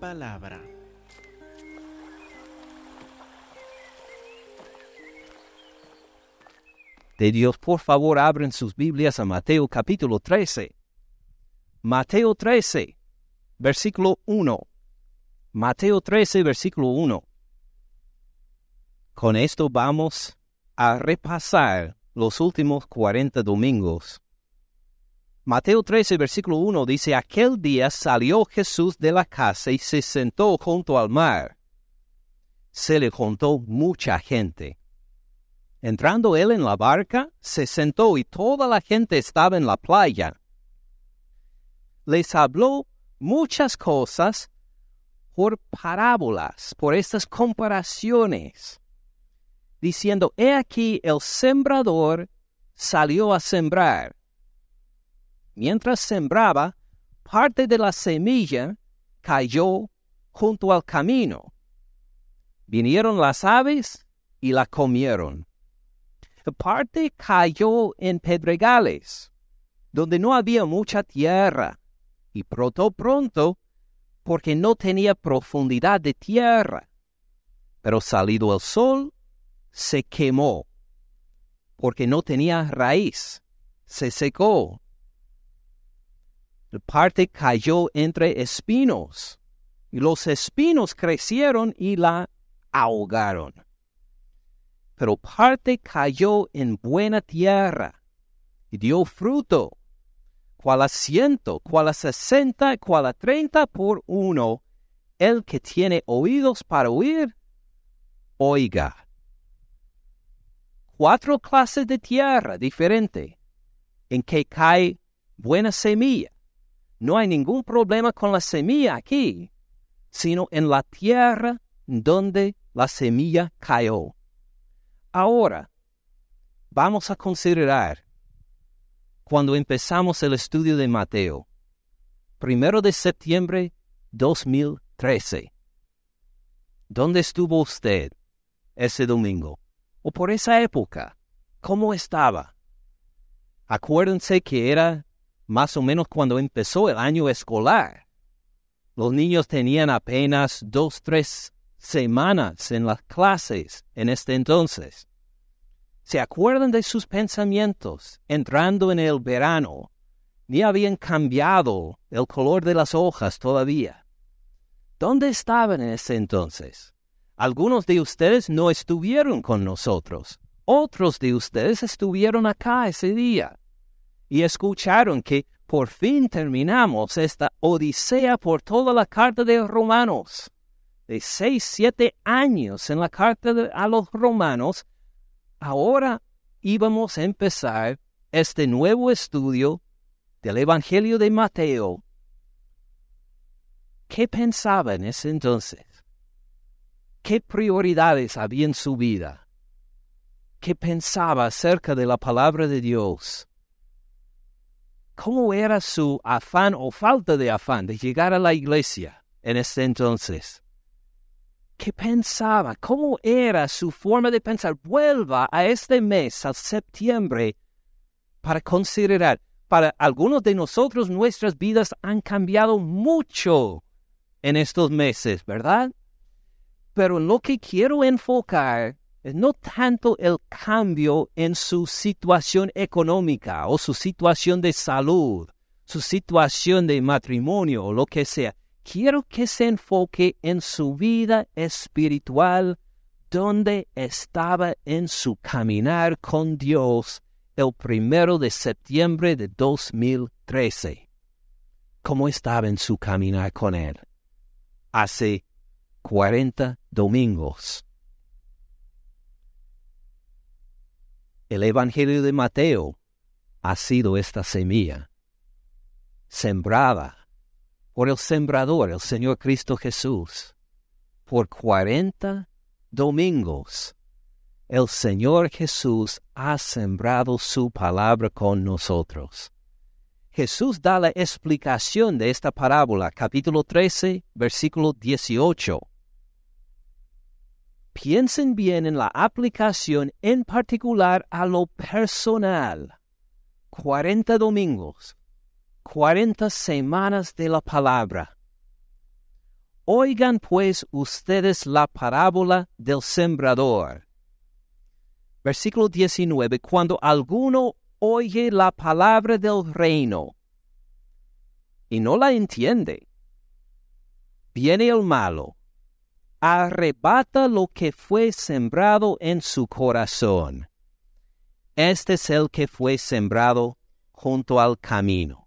palabra. De Dios, por favor, abren sus Biblias a Mateo capítulo 13. Mateo 13, versículo 1. Mateo 13, versículo 1. Con esto vamos a repasar los últimos 40 domingos. Mateo 13, versículo 1 dice, Aquel día salió Jesús de la casa y se sentó junto al mar. Se le juntó mucha gente. Entrando él en la barca, se sentó y toda la gente estaba en la playa. Les habló muchas cosas por parábolas, por estas comparaciones, diciendo, He aquí el sembrador salió a sembrar. Mientras sembraba, parte de la semilla cayó junto al camino. Vinieron las aves y la comieron parte cayó en pedregales, donde no había mucha tierra, y brotó pronto porque no tenía profundidad de tierra. Pero salido el sol, se quemó, porque no tenía raíz, se secó. Parte cayó entre espinos, y los espinos crecieron y la ahogaron pero parte cayó en buena tierra y dio fruto, cual a ciento, cual a sesenta, cual a treinta por uno. El que tiene oídos para oír, oiga. Cuatro clases de tierra diferente en que cae buena semilla. No hay ningún problema con la semilla aquí, sino en la tierra donde la semilla cayó. Ahora, vamos a considerar cuando empezamos el estudio de Mateo, primero de septiembre 2013. ¿Dónde estuvo usted ese domingo? ¿O por esa época? ¿Cómo estaba? Acuérdense que era más o menos cuando empezó el año escolar. Los niños tenían apenas dos, tres semanas en las clases en este entonces. ¿Se acuerdan de sus pensamientos entrando en el verano? Ni habían cambiado el color de las hojas todavía. ¿Dónde estaban en ese entonces? Algunos de ustedes no estuvieron con nosotros. Otros de ustedes estuvieron acá ese día y escucharon que por fin terminamos esta odisea por toda la carta de Romanos de seis, siete años en la carta a los romanos, ahora íbamos a empezar este nuevo estudio del Evangelio de Mateo. ¿Qué pensaba en ese entonces? ¿Qué prioridades había en su vida? ¿Qué pensaba acerca de la palabra de Dios? ¿Cómo era su afán o falta de afán de llegar a la iglesia en ese entonces? ¿Qué pensaba? ¿Cómo era su forma de pensar? Vuelva a este mes, al septiembre, para considerar. Para algunos de nosotros nuestras vidas han cambiado mucho en estos meses, ¿verdad? Pero lo que quiero enfocar es no tanto el cambio en su situación económica o su situación de salud, su situación de matrimonio o lo que sea, quiero que se enfoque en su vida espiritual, donde estaba en su caminar con Dios el primero de septiembre de 2013. ¿Cómo estaba en su caminar con Él? Hace 40 domingos. El Evangelio de Mateo ha sido esta semilla, sembrada por el sembrador, el Señor Cristo Jesús. Por cuarenta domingos, el Señor Jesús ha sembrado su palabra con nosotros. Jesús da la explicación de esta parábola, capítulo 13, versículo 18. Piensen bien en la aplicación en particular a lo personal. Cuarenta domingos, cuarenta semanas de la palabra. Oigan pues ustedes la parábola del sembrador. Versículo 19. Cuando alguno oye la palabra del reino y no la entiende, viene el malo, arrebata lo que fue sembrado en su corazón. Este es el que fue sembrado junto al camino.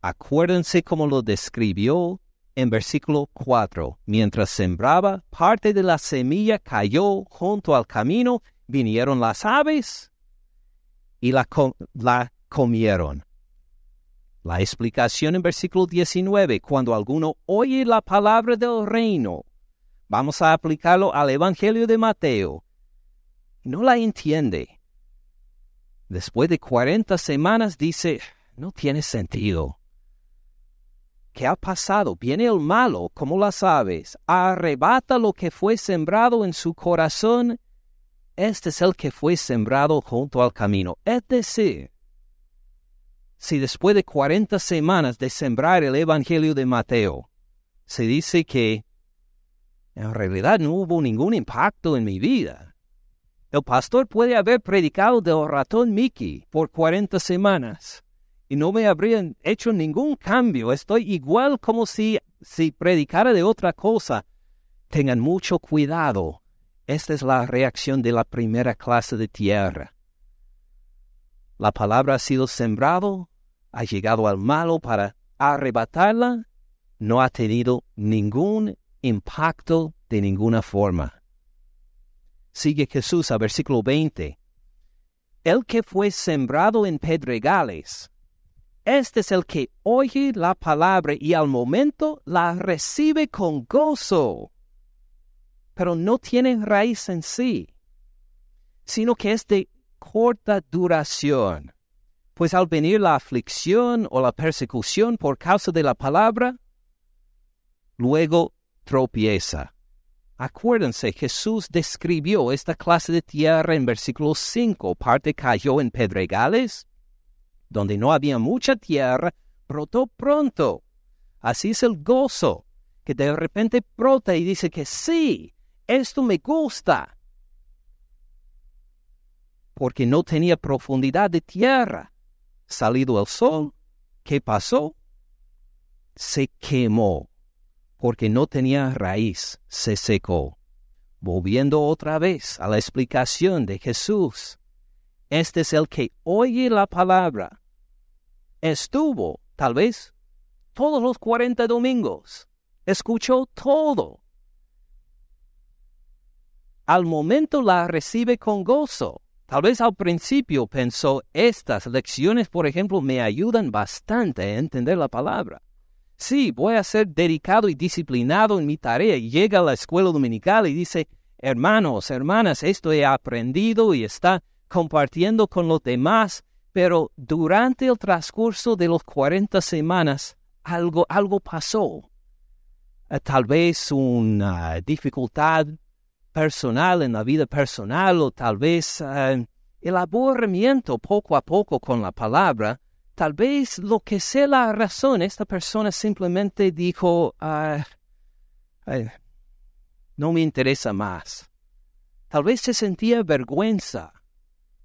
Acuérdense cómo lo describió en versículo 4. Mientras sembraba, parte de la semilla cayó junto al camino, vinieron las aves y la, la comieron. La explicación en versículo 19, cuando alguno oye la palabra del reino, vamos a aplicarlo al Evangelio de Mateo, no la entiende. Después de 40 semanas dice, no tiene sentido. ¿Qué ha pasado? Viene el malo, como las aves, arrebata lo que fue sembrado en su corazón. Este es el que fue sembrado junto al camino. Es decir, si después de cuarenta semanas de sembrar el Evangelio de Mateo, se dice que en realidad no hubo ningún impacto en mi vida. El pastor puede haber predicado del ratón Mickey por cuarenta semanas y no me habrían hecho ningún cambio. Estoy igual como si, si predicara de otra cosa. Tengan mucho cuidado. Esta es la reacción de la primera clase de tierra. La palabra ha sido sembrado, ha llegado al malo para arrebatarla, no ha tenido ningún impacto de ninguna forma. Sigue Jesús a versículo 20. El que fue sembrado en pedregales, este es el que oye la palabra y al momento la recibe con gozo, pero no tiene raíz en sí, sino que es de corta duración. Pues al venir la aflicción o la persecución por causa de la palabra, luego tropieza. Acuérdense, Jesús describió esta clase de tierra en versículo 5. Parte cayó en pedregales, donde no había mucha tierra, brotó pronto. Así es el gozo, que de repente brota y dice que sí, esto me gusta. Porque no tenía profundidad de tierra. Salido el sol, ¿qué pasó? Se quemó, porque no tenía raíz, se secó. Volviendo otra vez a la explicación de Jesús, este es el que oye la palabra estuvo, tal vez, todos los cuarenta domingos. Escuchó todo. Al momento la recibe con gozo. Tal vez al principio pensó, estas lecciones, por ejemplo, me ayudan bastante a entender la palabra. Sí, voy a ser dedicado y disciplinado en mi tarea. Llega a la escuela dominical y dice, hermanos, hermanas, esto he aprendido y está compartiendo con los demás pero durante el transcurso de los 40 semanas, algo, algo pasó. Eh, tal vez una dificultad personal en la vida personal o tal vez eh, el aburrimiento poco a poco con la palabra. Tal vez lo que sea la razón, esta persona simplemente dijo, ah, no me interesa más. Tal vez se sentía vergüenza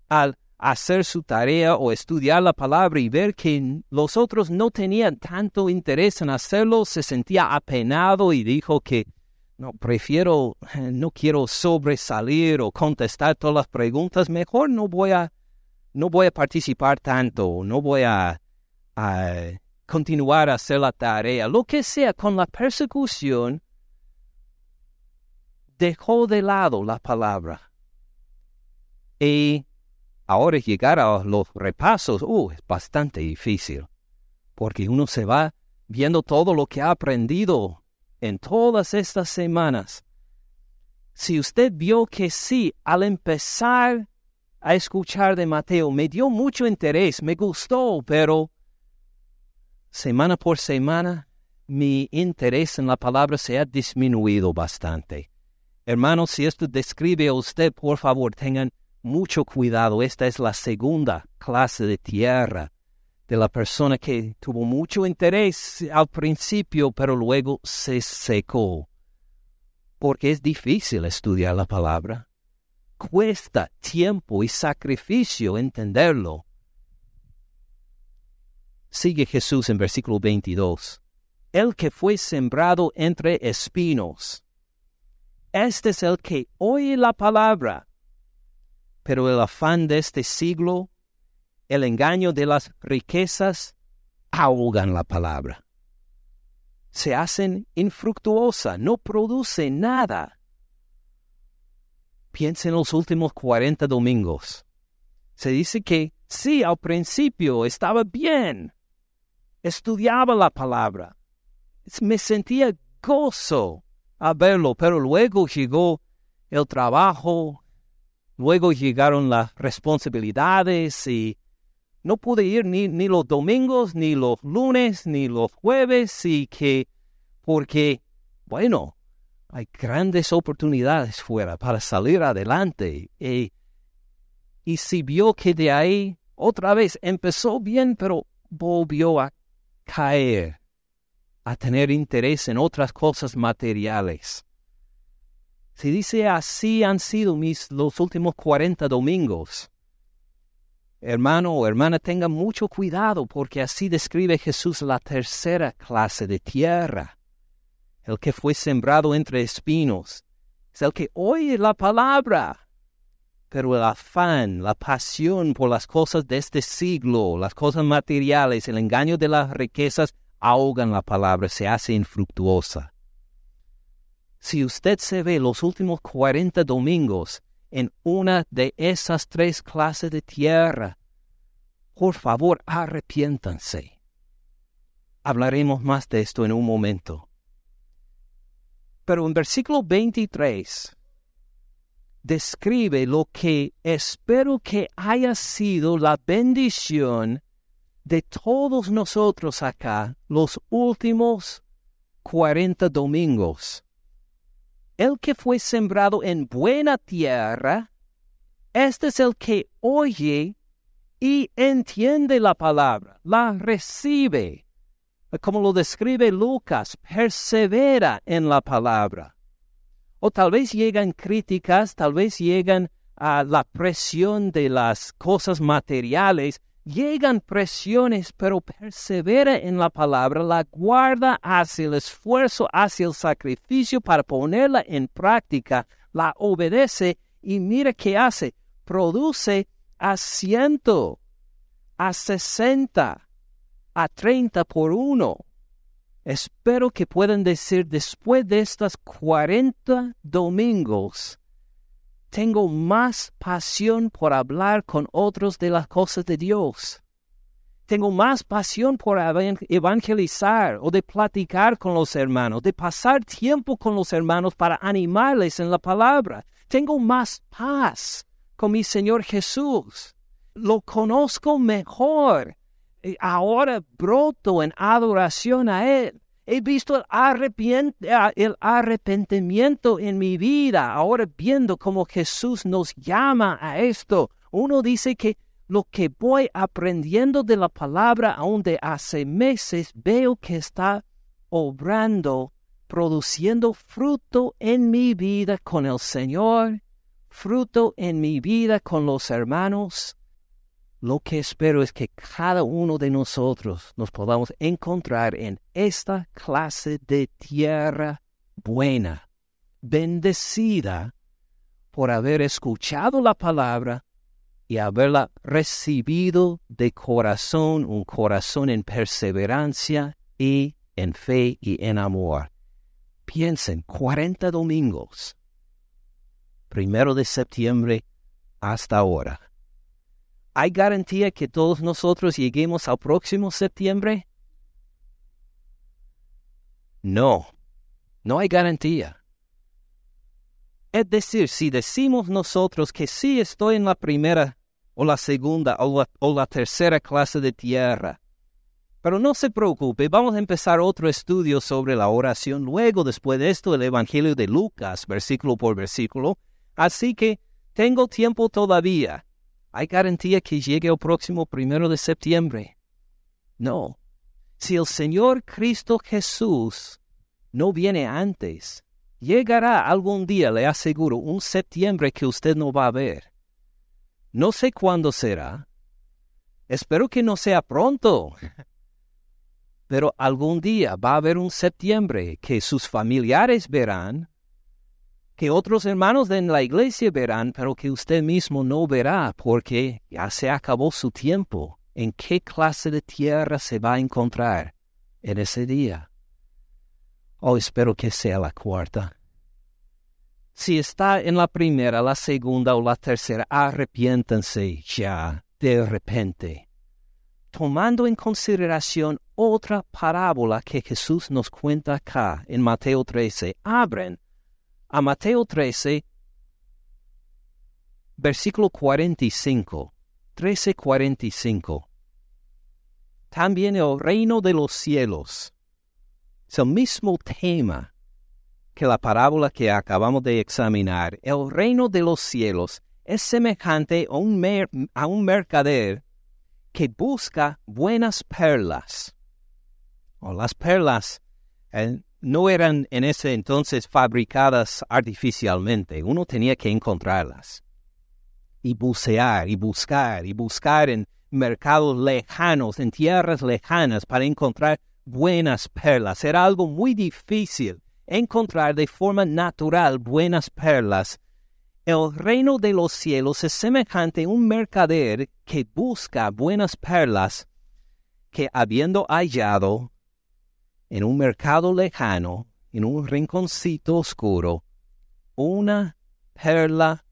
al hacer su tarea o estudiar la palabra y ver que los otros no tenían tanto interés en hacerlo, se sentía apenado y dijo que no, prefiero, no quiero sobresalir o contestar todas las preguntas, mejor no voy a, no voy a participar tanto, no voy a, continuar a hacer la tarea, lo que sea, con la persecución, dejó de lado la palabra. Y Ahora llegar a los repasos, uh, es bastante difícil, porque uno se va viendo todo lo que ha aprendido en todas estas semanas. Si usted vio que sí, al empezar a escuchar de Mateo, me dio mucho interés, me gustó, pero semana por semana mi interés en la palabra se ha disminuido bastante. Hermanos, si esto describe a usted, por favor, tengan mucho cuidado, esta es la segunda clase de tierra. de la persona que tuvo mucho interés al principio, pero luego se secó. Porque es difícil estudiar la palabra. Cuesta tiempo y sacrificio entenderlo. Sigue Jesús en versículo 22. El que fue sembrado entre espinos. Este es el que oye la palabra, pero el afán de este siglo el engaño de las riquezas ahogan la palabra. Se hacen infructuosa, no produce nada. Piensa en los últimos 40 domingos. Se dice que sí, al principio estaba bien. Estudiaba la palabra. Me sentía gozo a verlo, pero luego llegó el trabajo, luego llegaron las responsabilidades y no pude ir ni, ni los domingos, ni los lunes, ni los jueves, y que, porque, bueno, hay grandes oportunidades fuera para salir adelante. Y, y si vio que de ahí otra vez empezó bien, pero volvió a caer, a tener interés en otras cosas materiales. Si dice así han sido mis los últimos 40 domingos. Hermano o hermana, tenga mucho cuidado porque así describe Jesús la tercera clase de tierra. El que fue sembrado entre espinos es el que oye la palabra, pero el afán, la pasión por las cosas de este siglo, las cosas materiales, el engaño de las riquezas, ahogan la palabra, se hace infructuosa. Si usted se ve los últimos cuarenta domingos en una de esas tres clases de tierra, por favor arrepiéntanse. Hablaremos más de esto en un momento. Pero en versículo 23 describe lo que espero que haya sido la bendición de todos nosotros acá los últimos cuarenta domingos. El que fue sembrado en buena tierra, este es el que oye y entiende la palabra, la recibe, como lo describe Lucas, persevera en la palabra. O tal vez llegan críticas, tal vez llegan a la presión de las cosas materiales llegan presiones, pero persevera en la palabra, la guarda hacia el esfuerzo, hacia el sacrificio para ponerla en práctica, la obedece y mira qué hace, produce a ciento, a sesenta, a treinta por uno. Espero que puedan decir después de estas cuarenta domingos, tengo más pasión por hablar con otros de las cosas de Dios. Tengo más pasión por evangelizar o de platicar con los hermanos, de pasar tiempo con los hermanos para animarles en la palabra. Tengo más paz con mi Señor Jesús. Lo conozco mejor. Ahora broto en adoración a Él. He visto el, el, arrepentimiento en mi vida. Ahora viendo cómo Jesús nos llama a esto. Uno dice que lo que voy aprendiendo de la palabra aún de hace meses, veo que está obrando, produciendo fruto en mi vida con el Señor, fruto en mi vida con los hermanos, lo que espero es que cada uno de nosotros nos podamos encontrar en esta clase de tierra buena, bendecida por haber escuchado la palabra y haberla recibido de corazón, un corazón en perseverancia y en fe y en amor. Piensen, 40 domingos, primero de septiembre hasta ahora ¿Hay garantía que todos nosotros lleguemos al próximo septiembre? No, no hay garantía. Es decir, si decimos nosotros que sí estoy en la primera o la segunda o la, tercera clase de tierra, pero no se preocupe, vamos a empezar otro estudio sobre la oración luego, después de esto, el Evangelio de Lucas, versículo por versículo. Así que tengo tiempo todavía hay garantía que llegue el próximo primero de septiembre. No. Si el Señor Cristo Jesús no viene antes, llegará algún día, le aseguro, un septiembre que usted no va a ver. No sé cuándo será. Espero que no sea pronto. Pero algún día va a haber un septiembre que sus familiares verán, que otros hermanos de la iglesia verán, pero que usted mismo no verá porque ya se acabó su tiempo. ¿En qué clase de tierra se va a encontrar en ese día? Oh, espero que sea la cuarta. Si está en la primera, la segunda o la tercera, arrepiéntanse ya de repente. Tomando en consideración otra parábola que Jesús nos cuenta acá en Mateo 13, abren a Mateo 13, versículo 45, 13, 45. También el reino de los cielos. Es el mismo tema que la parábola que acabamos de examinar. El reino de los cielos es semejante a un, a un mercader que busca buenas perlas. O las perlas eh, no eran en ese entonces fabricadas artificialmente, uno tenía que encontrarlas. Y bucear, y buscar, y buscar en mercados lejanos, en tierras lejanas, para encontrar buenas perlas. Era algo muy difícil encontrar de forma natural buenas perlas. El reino de los cielos es semejante a un mercader que busca buenas perlas, que habiendo hallado en un mercado lejano, en un rinconcito oscuro, una perla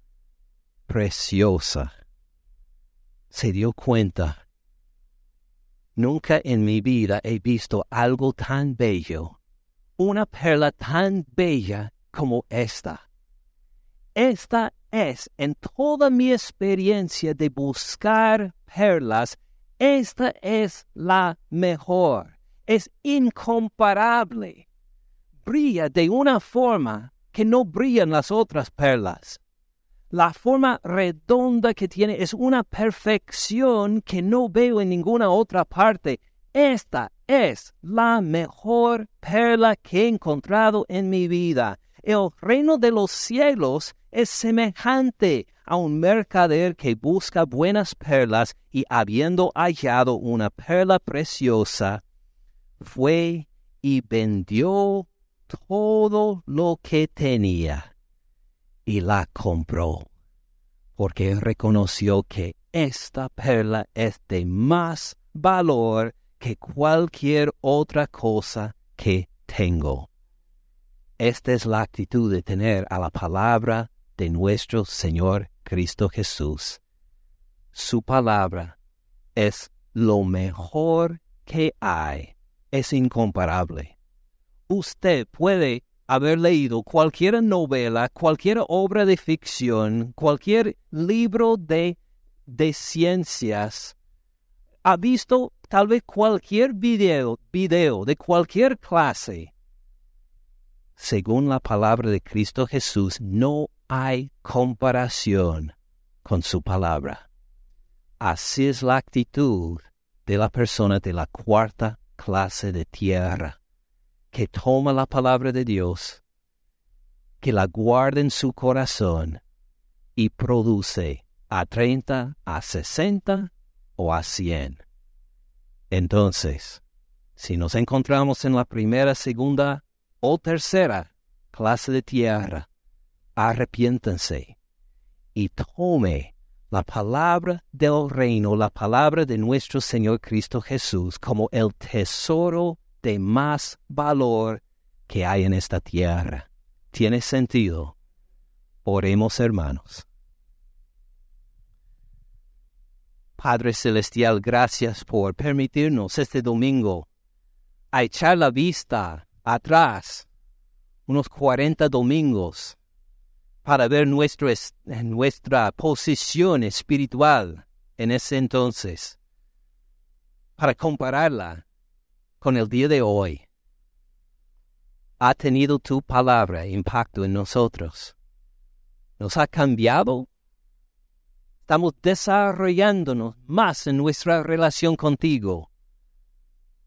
preciosa. Se dio cuenta. Nunca en mi vida he visto algo tan bello, una perla tan bella como esta. Esta es, en toda mi experiencia de buscar perlas, esta es la mejor es incomparable. Brilla de una forma que no brillan las otras perlas. La forma redonda que tiene es una perfección que no veo en ninguna otra parte. Esta es la mejor perla que he encontrado en mi vida. El reino de los cielos es semejante a un mercader que busca buenas perlas y habiendo hallado una perla preciosa, fue y vendió todo lo que tenía y la compró, porque reconoció que esta perla es de más valor que cualquier otra cosa que tengo. Esta es la actitud de tener a la palabra de nuestro Señor Cristo Jesús. Su palabra es lo mejor que hay es incomparable. Usted puede haber leído cualquier novela, cualquier obra de ficción, cualquier libro de, de ciencias, ha visto tal vez cualquier video, video de cualquier clase. Según la palabra de Cristo Jesús, no hay comparación con su palabra. Así es la actitud de la persona de la cuarta clase de tierra, que toma la palabra de Dios, que la guarda en su corazón y produce a treinta, a sesenta o a cien. Entonces, si nos encontramos en la primera, segunda o tercera clase de tierra, arrepiéntanse y tome la palabra del reino, la palabra de nuestro Señor Cristo Jesús como el tesoro de más valor que hay en esta tierra. ¿Tiene sentido? Oremos hermanos. Padre Celestial, gracias por permitirnos este domingo a echar la vista atrás, unos cuarenta domingos, para ver nuestra posición espiritual en ese entonces, para compararla con el día de hoy. ¿Ha tenido tu palabra impacto en nosotros? ¿Nos ha cambiado? Estamos desarrollándonos más en nuestra relación contigo.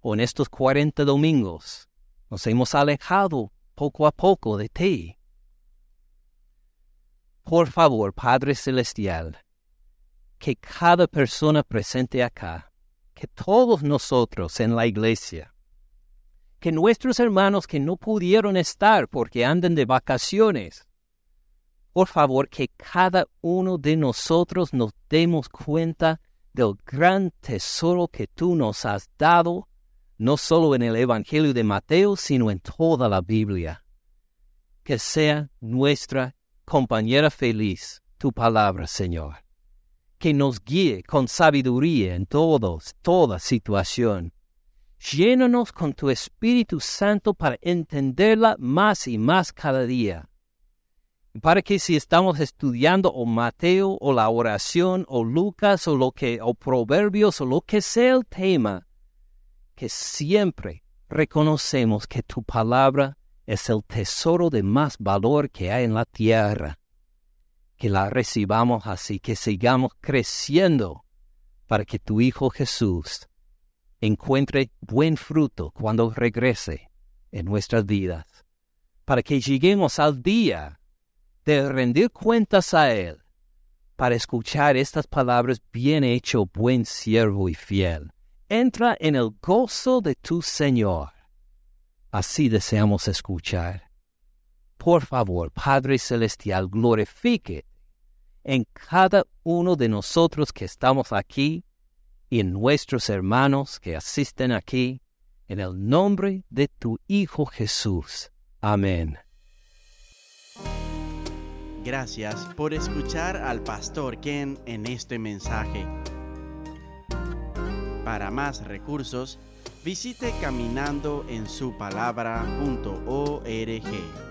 en estos cuarenta domingos nos hemos alejado poco a poco de ti. Por favor, Padre Celestial, que cada persona presente acá, que todos nosotros en la iglesia, que nuestros hermanos que no pudieron estar porque andan de vacaciones, por favor que cada uno de nosotros nos demos cuenta del gran tesoro que tú nos has dado, no solo en el Evangelio de Mateo, sino en toda la Biblia. Que sea nuestra compañera feliz tu palabra, Señor. Que nos guíe con sabiduría en todos, toda situación. Llénanos con tu Espíritu Santo para entenderla más y más cada día para que si estamos estudiando o Mateo o la oración o Lucas o lo que o Proverbios o lo que sea el tema, que siempre reconocemos que tu palabra es el tesoro de más valor que hay en la tierra. Que la recibamos así, que sigamos creciendo para que tu Hijo Jesús encuentre buen fruto cuando regrese en nuestras vidas, para que lleguemos al día de rendir cuentas a Él para escuchar estas palabras, bien hecho, buen siervo y fiel. Entra en el gozo de tu Señor. Así deseamos escuchar. Por favor, Padre Celestial, glorifique en cada uno de nosotros que estamos aquí y en nuestros hermanos que asisten aquí, en el nombre de tu Hijo Jesús. Amén. Gracias por escuchar al pastor Ken en este mensaje. Para más recursos, visite caminandoensupalabra.org.